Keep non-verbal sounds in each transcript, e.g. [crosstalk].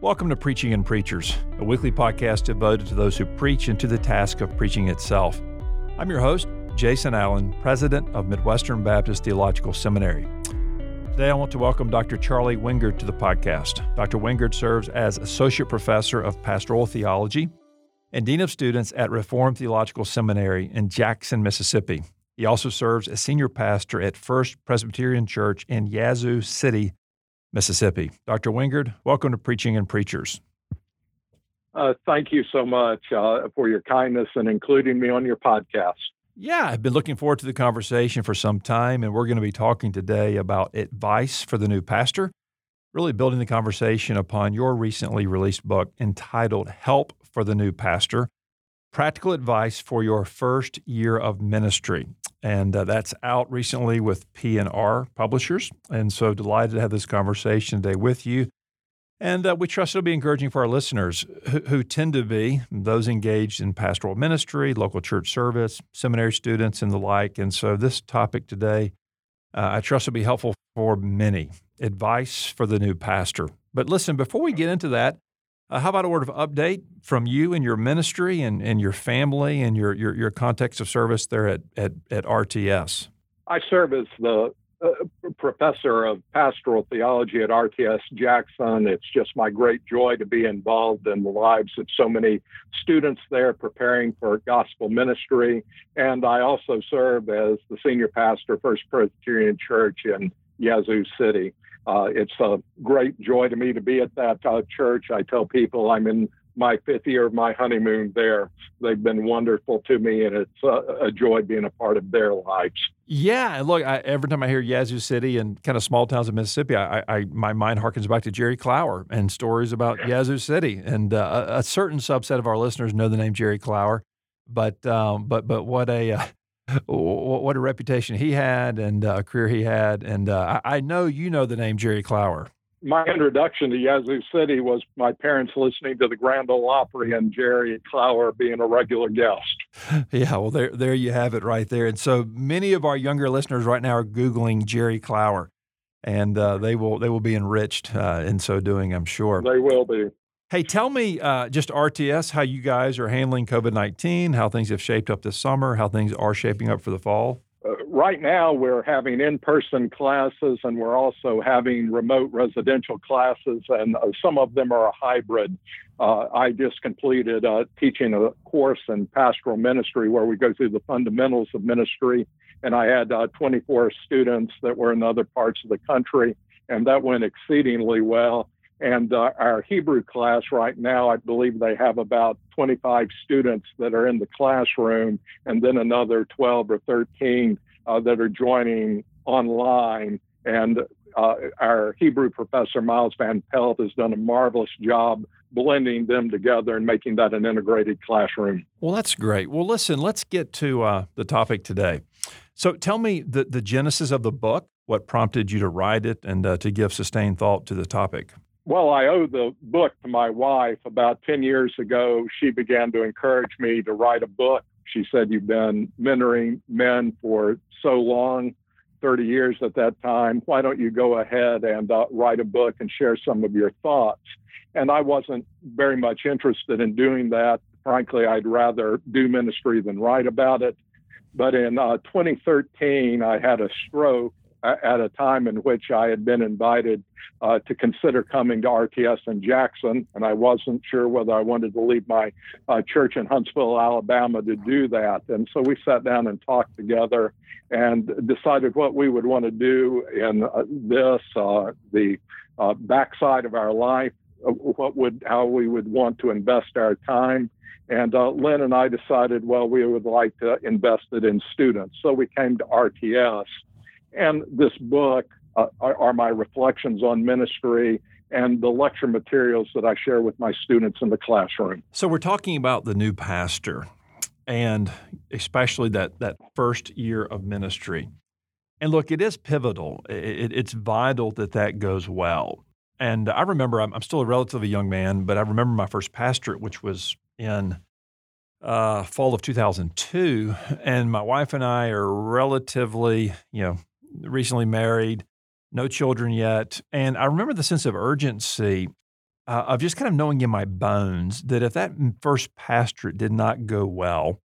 Welcome to Preaching and Preachers, a weekly podcast devoted to those who preach and to the task of preaching itself. I'm your host, Jason Allen, president of Midwestern Baptist Theological Seminary. Today, I want to welcome Dr. Charlie Wingard to the podcast. Dr. Wingard serves as Associate Professor of Pastoral Theology and Dean of Students at Reformed Theological Seminary in Jackson, Mississippi. He also serves as Senior Pastor at First Presbyterian Church in Yazoo City, Mississippi. Dr. Wingard, welcome to Preaching and Preachers. Uh, thank you so much uh, for your kindness and including me on your podcast. Yeah, I've been looking forward to the conversation for some time, and we're going to be talking today about advice for the new pastor, really building the conversation upon your recently released book entitled Help for the New Pastor Practical Advice for Your First Year of Ministry. And uh, that's out recently with P&R Publishers. And so delighted to have this conversation today with you. And uh, we trust it'll be encouraging for our listeners who, who, tend to be those engaged in pastoral ministry, local church service, seminary students, and the like. And so this topic today, uh, I trust will be helpful for many. Advice for the new pastor. But listen, before we get into that, uh, how about a word of update from you and your ministry and, and your family and your, your, your context of service there at, at, at RTS? I serve as the uh, professor of pastoral theology at RTS Jackson. It's just my great joy to be involved in the lives of so many students there preparing for gospel ministry. And I also serve as the senior pastor, First Presbyterian Church in Yazoo City. Uh, it's a great joy to me to be at that uh, church. I tell people I'm in my fifth year of my honeymoon there. They've been wonderful to me, and it's a, a joy being a part of their lives. Yeah, look, I, every time I hear Yazoo City and kind of small towns of Mississippi, I, I my mind harkens back to Jerry Clower and stories about Yazoo City. And uh, a, a, certain subset of our listeners know the name Jerry Clower, but um, but but what a uh, what a reputation he had and uh, a career he had. And uh, I, know you know the name Jerry Clower. My introduction to Yazoo City was my parents listening to the Grand Ole Opry and Jerry Clower being a regular guest. [laughs] Yeah, well, there, there you have it right there. And so many of our younger listeners right now are Googling Jerry Clower, and uh, they will they will be enriched uh, in so doing, I'm sure. They will be. Hey, tell me uh, just RTS how you guys are handling COVID 19, how things have shaped up this summer, how things are shaping up for the fall. Uh, right now, we're having in person classes and we're also having remote residential classes, and uh, some of them are a hybrid. Uh, I just completed uh, teaching a course in pastoral ministry where we go through the fundamentals of ministry, and I had uh, 24 students that were in other parts of the country, and that went exceedingly well and uh, our Hebrew class right now, I believe they have about 25 students that are in the classroom, and then another 12 or 13 uh, that are joining online. And uh, our Hebrew professor, Miles Van Pelt, has done a marvelous job blending them together and making that an integrated classroom. Well, that's great. Well, listen, let's get to uh, the topic today. So tell me the, the genesis of the book, what prompted you to write it, and uh, to give sustained thought to the topic. Well, I owe the book to my wife. About 10 years ago, she began to encourage me to write a book. She said, You've been mentoring men for so long, 30 years at that time. Why don't you go ahead and uh, write a book and share some of your thoughts? And I wasn't very much interested in doing that. Frankly, I'd rather do ministry than write about it. But in uh, 2013, I had a stroke at a time in which I had been invited uh, to consider coming to RTS in Jackson, and I wasn't sure whether I wanted to leave my uh, church in Huntsville, Alabama, to do that. And so we sat down and talked together and decided what we would want to do in uh, this, uh, the uh, backside of our life, uh, what would how we would want to invest our time. And Lynn and I decided, well, we would like to invest it in students. So we came to RTS. And this book uh, are, are, my reflections on ministry and the lecture materials that I share with my students in the classroom. So we're talking about the new pastor and especially that, that first year of ministry. And look, it is pivotal. It, it's vital that that goes well. And I remember, I'm, I'm still a relatively young man, but I remember my first pastorate, which was in uh, fall of 2002. And my wife and I are relatively, you know, recently married, no children yet. And I remember the sense of urgency uh, of just kind of knowing in my bones that if that first pastorate did not go well,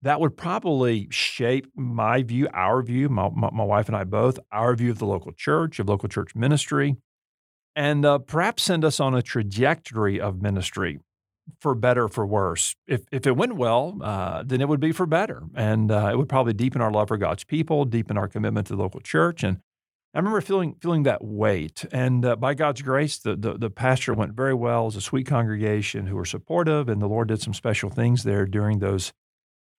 that would probably shape my view, our view, my, my, my, wife and I both, our view of the local church, of local church ministry, and uh, perhaps send us on a trajectory of ministry for better for worse. If, if it went well, uh, then it would be for better. And uh, it would probably deepen our love for God's people, deepen our commitment to the local church. And I remember feeling feeling that weight. And uh, by God's grace, the, the, the pastor went very well. Was a sweet congregation who were supportive, and the Lord did some special things there during those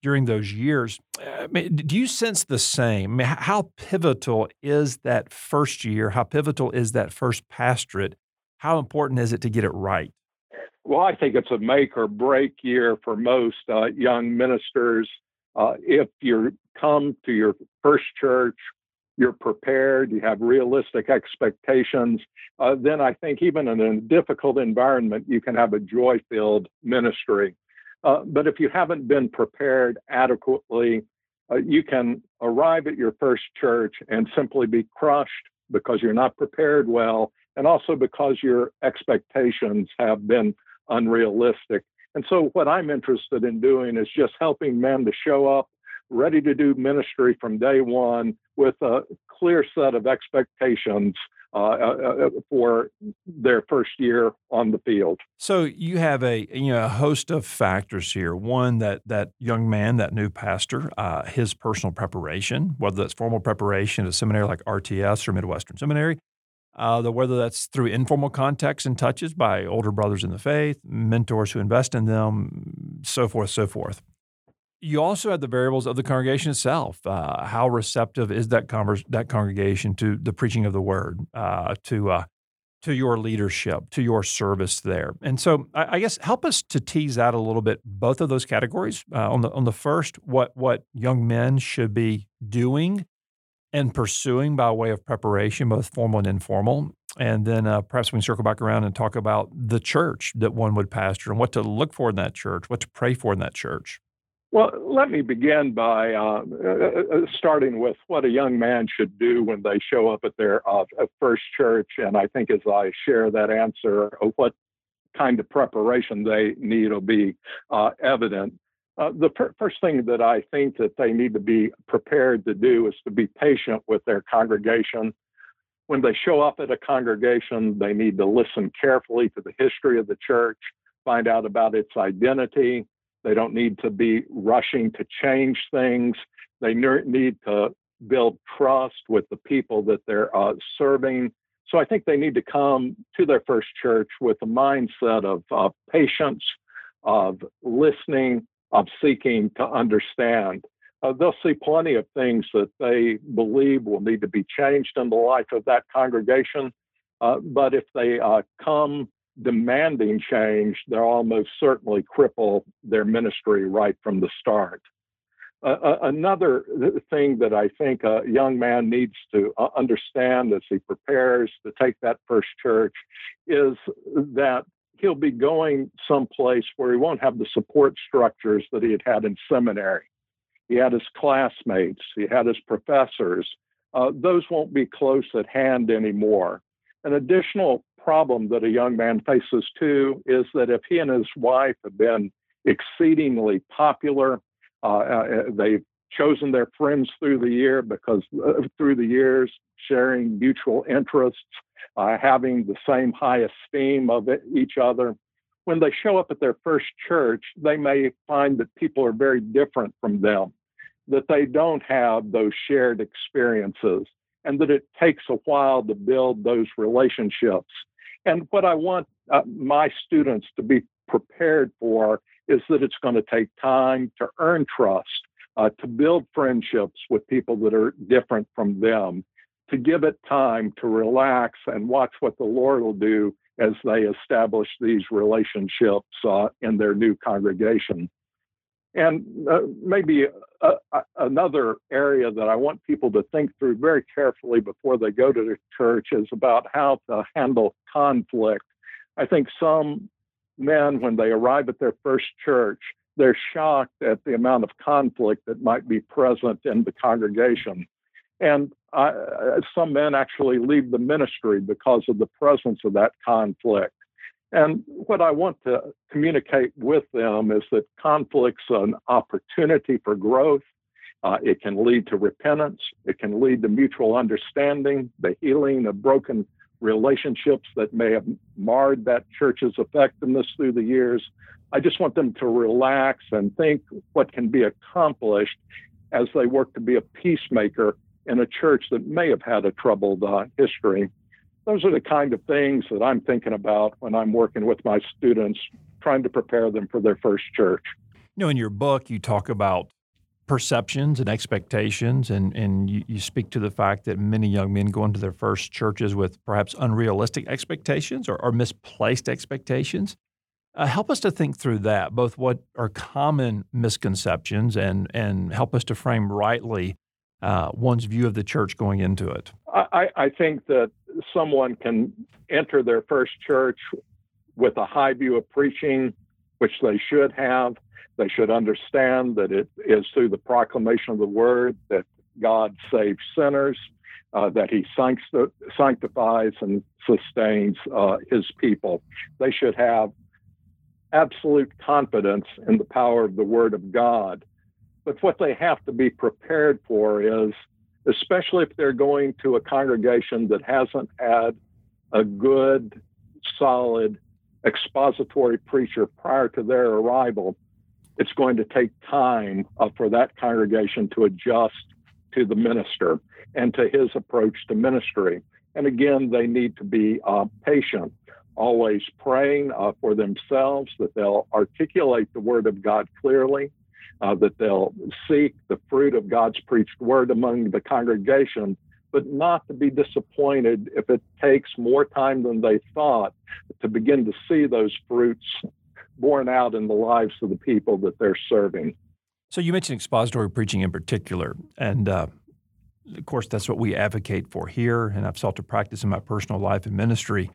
during those years. Uh, do you sense the same? how pivotal is that first year? How pivotal is that first pastorate? How important is it to get it right? Well, I think it's a make or break year for most uh, young ministers. Uh, if you come to your first church, you're prepared, you have realistic expectations, uh, then I think even in a difficult environment, you can have a joy filled ministry. Uh, but if you haven't been prepared adequately, uh, you can arrive at your first church and simply be crushed because you're not prepared well, and also because your expectations have been unrealistic. And so, what I'm interested in doing is just helping men to show up ready to do ministry from day one with a clear set of expectations uh, uh, uh, for their first year on the field. So you have a you know a host of factors here. One that that young man, that new pastor, uh, his personal preparation, whether that's formal preparation at a seminary like RTS or Midwestern Seminary, uh, the, whether that's through informal contacts and touches by older brothers in the faith, mentors who invest in them, so forth, so forth you also have the variables of the congregation itself. Uh, how receptive is that converse, that congregation to the preaching of the word, uh, to uh, to your leadership, to your service there? And so, I, I, guess help us to tease out a little bit both of those categories. Uh, on the on the first, what what young men should be doing and pursuing by way of preparation, both formal and informal. And then uh, perhaps we can circle back around and talk about the church that one would pastor and what to look for in that church, what to pray for in that church. Well, let me begin by uh, uh, uh, starting with what a young man should do when they show up at their uh, first church. And I think as I share that answer, what kind of preparation they need will be uh, evident. Uh, the per- first thing that I think that they need to be prepared to do is to be patient with their congregation. When they show up at a congregation, they need to listen carefully to the history of the church, find out about its identity, they don't need to be rushing to change things. They need to build trust with the people that they're uh, serving. So I think they need to come to their first church with a mindset of uh, patience, of listening, of seeking to understand. Uh, they'll see plenty of things that they believe will need to be changed in the life of that congregation. Uh, but if they uh, come demanding change, they'll almost certainly cripple their ministry right from the start. Uh, another thing that I think a young man needs to uh, understand as he prepares to take that first church is that he'll be going someplace where he won't have the support structures that he had had in seminary. He had his classmates, he had his professors. Uh, those won't be close at hand anymore. An additional problem that a young man faces too is that if he and his wife have been exceedingly popular, uh, uh, they've chosen their friends through the year because uh, through the years, sharing mutual interests, uh, having the same high esteem of it, each other. When they show up at their first church, they may find that people are very different from them, that they don't have those shared experiences, and that it takes a while to build those relationships. And what I want uh, my students to be prepared for is that it's going to take time to earn trust, uh, to build friendships with people that are different from them, to give it time to relax and watch what the Lord will do as they establish these relationships uh, in their new congregation. And uh, maybe uh, uh, another area that I want people to think through very carefully before they go to the church is about how to handle conflict. I think some men, when they arrive at their first church, they're shocked at the amount of conflict that might be present in the congregation. And uh, some men actually leave the ministry because of the presence of that conflict. And what I want to communicate with them is that conflict's an opportunity for growth. Uh, it can lead to repentance. It can lead to mutual understanding, the healing of broken relationships that may have marred that church's effectiveness through the years. I just want them to relax and think what can be accomplished as they work to be a peacemaker in a church that may have had a troubled uh, history. Those are the kind of things that I'm thinking about when I'm working with my students, trying to prepare them for their first church. You know, in your book, you talk about perceptions and expectations, and, and you, you speak to the fact that many young men go into their first churches with perhaps unrealistic expectations or, or misplaced expectations. Uh, help us to think through that, both what are common misconceptions and, and help us to frame rightly uh, one's view of the church going into it. I, I think that someone can enter their first church with a high view of preaching, which they should have. They should understand that it is through the proclamation of the word that God saves sinners, uh, that he sanctifies and sustains uh, his people. They should have absolute confidence in the power of the Word of God. But what they have to be prepared for is, especially if they're going to a congregation that hasn't had a good, solid expository preacher prior to their arrival, it's going to take time uh, for that congregation to adjust to the minister and to his approach to ministry. And again, they need to be uh, patient always praying uh, for themselves that they'll articulate the word of God clearly, uh, that they'll seek the fruit of God's preached word among the congregation, but not to be disappointed if it takes more time than they thought to begin to see those fruits borne out in the lives of the people that they're serving. So you mentioned expository preaching in particular, and uh, of course that's what we advocate for here, and I've sought to practice in my personal life and ministry.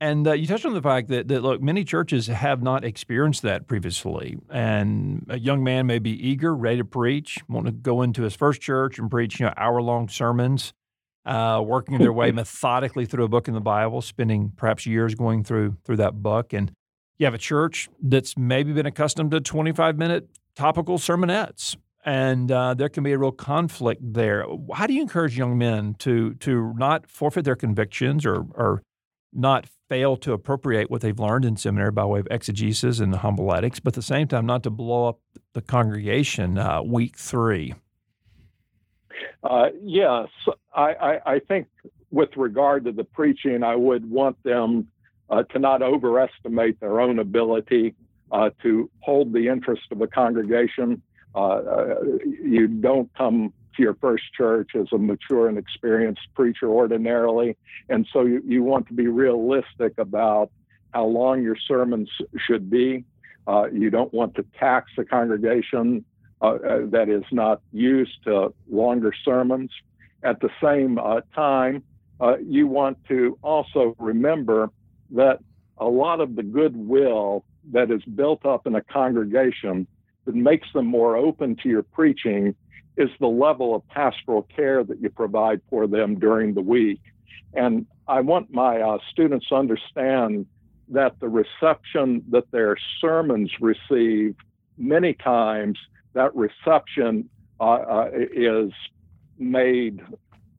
And uh, you touched on the fact that, that, look, many churches have not experienced that previously. And a young man may be eager, ready to preach, want to go into his first church and preach, you know, hour long sermons, uh, working their way [laughs] methodically through a book in the Bible, spending perhaps years going through through that book. And you have a church that's maybe been accustomed to 25 minute topical sermonettes. And uh, there can be a real conflict there. How do you encourage young men to to not forfeit their convictions or, or not fail to appropriate what they've learned in seminary by way of exegesis and the homiletics, but at the same time not to blow up the congregation uh, week three? Uh, yes, I, I, I, think with regard to the preaching, I would want them uh, to not overestimate their own ability uh, to hold the interest of a congregation. Uh, uh, you don't come to your first church as a mature and experienced preacher ordinarily. And so you, you want to be realistic about how long your sermons should be. Uh, you don't want to tax the congregation uh, uh, that is not used to longer sermons. At the same uh, time, uh, you want to also remember that a lot of the goodwill that is built up in a congregation that makes them more open to your preaching is the level of pastoral care that you provide for them during the week. And I want my uh, students to understand that the reception that their sermons receive, many times that reception uh, uh, is made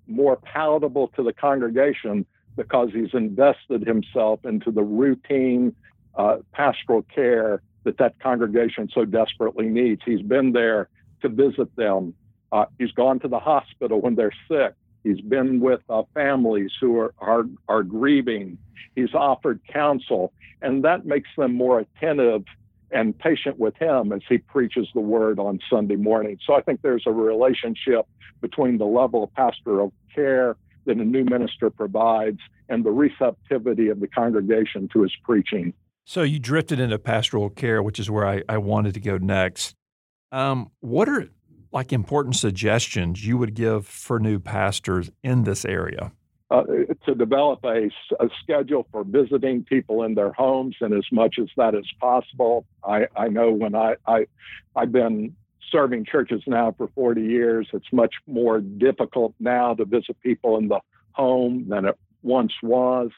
more palatable to the congregation because he's invested himself into the routine uh, pastoral care that that congregation so desperately needs. He's been there to visit them. Uh, he's gone to the hospital when they're sick. He's been with uh, families who are, are, are grieving. He's offered counsel, and that makes them more attentive and patient with him as he preaches the word on Sunday morning. So I think there's a relationship between the level of pastoral care that a new minister provides and the receptivity of the congregation to his preaching. So you drifted into pastoral care, which is where I, I wanted to go next. Um, what are like important suggestions you would give for new pastors in this area? Uh, to develop a, a, schedule for visiting people in their homes and as much as that is possible. I, I know when I, I I've been serving churches now for 40 years, it's much more difficult now to visit people in the home than it once was.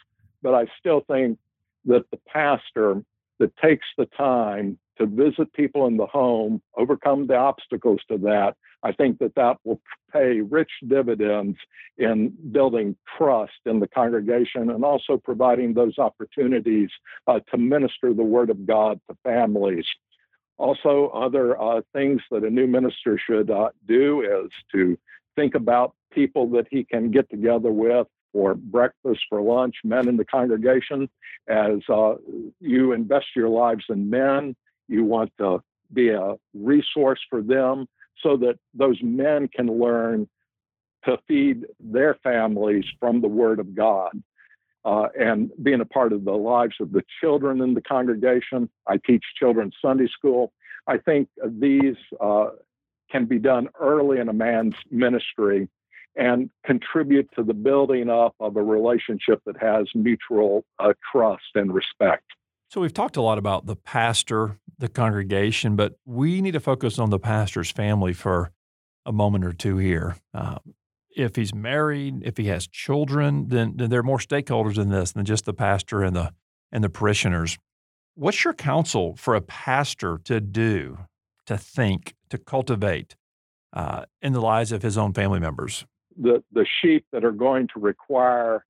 But I still think that the pastor that takes the time to visit people in the home, overcome the obstacles to that, I think that that will pay rich dividends in building trust in the congregation and also providing those opportunities uh, to minister the Word of God to families. Also, other uh, things that a new minister should uh, do is to think about people that he can get together with for breakfast, for lunch, men in the congregation. As uh, you invest your lives in men, you want to be a resource for them so that those men can learn to feed their families from the Word of God. Uh, and being a part of the lives of the children in the congregation. I teach children's Sunday school. I think these uh, can be done early in a man's ministry and contribute to the building up of a relationship that has mutual uh, trust and respect. So, we've talked a lot about the pastor, the congregation, but we need to focus on the pastor's family for a moment or two here. Uh, if he's married, if he has children, then, then there are more stakeholders in this than just the pastor and the and the parishioners. What's your counsel for a pastor to do, to think, to cultivate uh, in the lives of his own family members? The the sheep that are going to require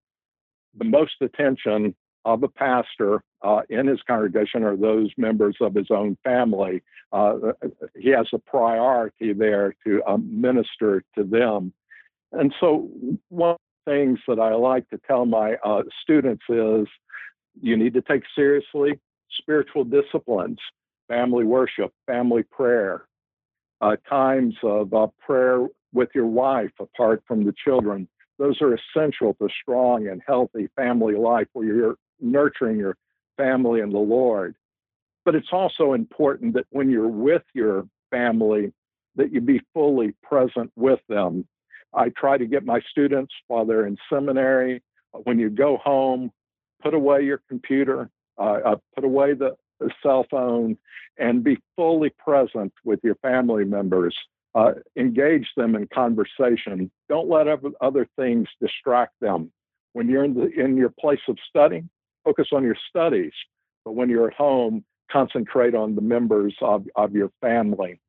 the most attention of a pastor uh, in his congregation are those members of his own family. Uh, he has a priority there to um, minister to them. And so, one of the things that I like to tell my uh, students is you need to take seriously spiritual disciplines, family worship, family prayer, uh, times of uh, prayer with your wife apart from the children. Those are essential to strong and healthy family life where you're nurturing your family and the Lord. But it's also important that when you're with your family, that you be fully present with them. I try to get my students while they're in seminary, when you go home, put away your computer, uh, uh, put away the, the, cell phone, and be fully present with your family members. Uh, engage them in conversation. Don't let other things distract them. When you're in, the, in your place of study, focus on your studies. But when you're at home, concentrate on the members of, of your family.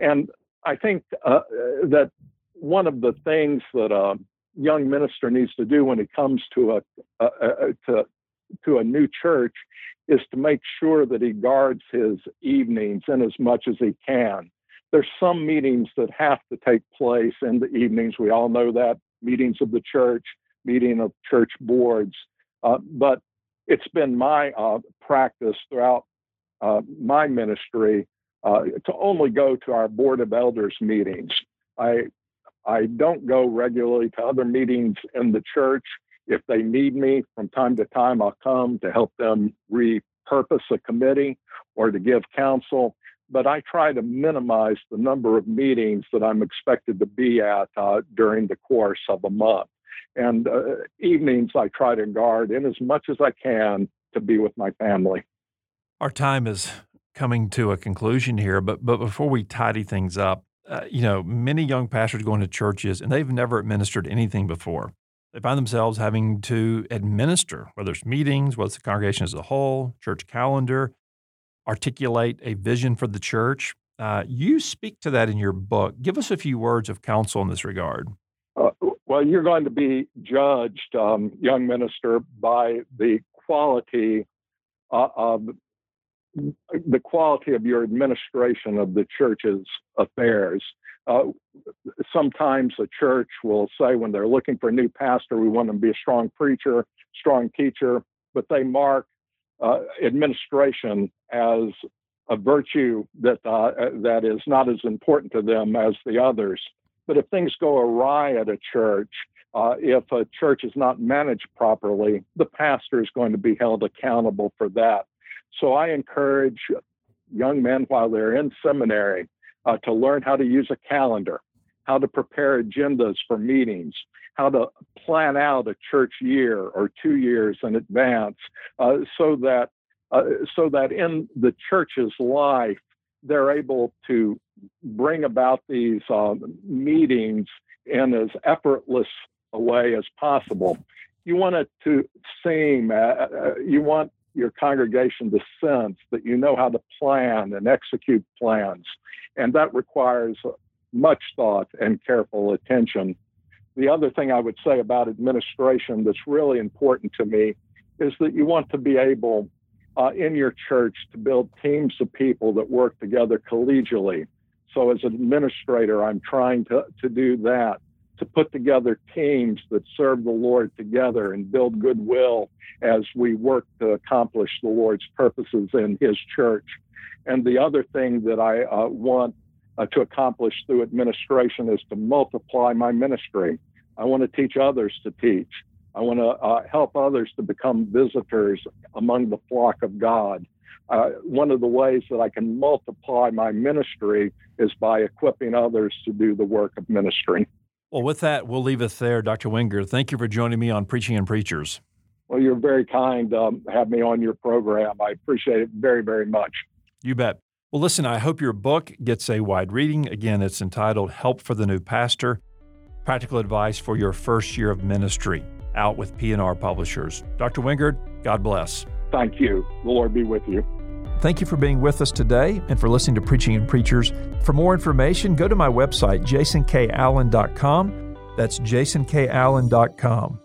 And I think uh, that one of the things that a young minister needs to do when it comes to a, a, a to to a new church is to make sure that he guards his evenings in as much as he can. There's some meetings that have to take place in the evenings. We all know that meetings of the church, meeting of church boards. Uh, but it's been my uh, practice throughout uh, my ministry uh, to only go to our board of elders meetings. I I don't go regularly to other meetings in the church. If they need me from time to time, I'll come to help them repurpose a committee or to give counsel. But I try to minimize the number of meetings that I'm expected to be at uh, during the course of a month. And uh, evenings, I try to guard in as much as I can to be with my family. Our time is coming to a conclusion here, but but before we tidy things up, uh, you know, many young pastors go into churches and they've never administered anything before. They find themselves having to administer, whether it's meetings, whether it's the congregation as a whole, church calendar, articulate a vision for the church. Uh, you speak to that in your book. Give us a few words of counsel in this regard. Well, you're going to be judged, um, young minister, by the quality uh, of the quality of your administration of the church's affairs. Uh, sometimes a church will say when they're looking for a new pastor, we want them to be a strong preacher, strong teacher, but they mark uh, administration as a virtue that uh, that is not as important to them as the others. But if things go awry at a church, uh, if a church is not managed properly, the pastor is going to be held accountable for that. So I encourage young men while they're in seminary uh, to learn how to use a calendar, how to prepare agendas for meetings, how to plan out a church year or two years in advance, uh, so that uh, so that in the church's life they're able to bring about these um, meetings in as effortless a way as possible. You want it to seem, uh, uh, you want your congregation to sense that you know how to plan and execute plans. And that requires much thought and careful attention. The other thing I would say about administration that's really important to me is that you want to be able uh, in your church to build teams of people that work together collegially. So, as an administrator, I'm trying to, to do that to put together teams that serve the Lord together and build goodwill as we work to accomplish the Lord's purposes in His church. And the other thing that I uh, want uh, to accomplish through administration is to multiply my ministry. I want to teach others to teach. I want to uh, help others to become visitors among the flock of God. Uh, one of the ways that I can multiply my ministry is by equipping others to do the work of ministry. Well, with that, we'll leave it there. Dr. Wingard, thank you for joining me on Preaching and Preachers. Well, you're very kind um, have me on your program. I appreciate it very, very much. You bet. Well, listen, I hope your book gets a wide reading. Again, it's entitled Help for the New Pastor Practical Advice for Your First Year of Ministry, out with P&R Publishers. Dr. Wingard, God bless. Thank you. The Lord be with you. Thank you for being with us today and for listening to Preaching and Preachers. For more information, go to my website, jasonkallen.com. That's jasonkallen.com.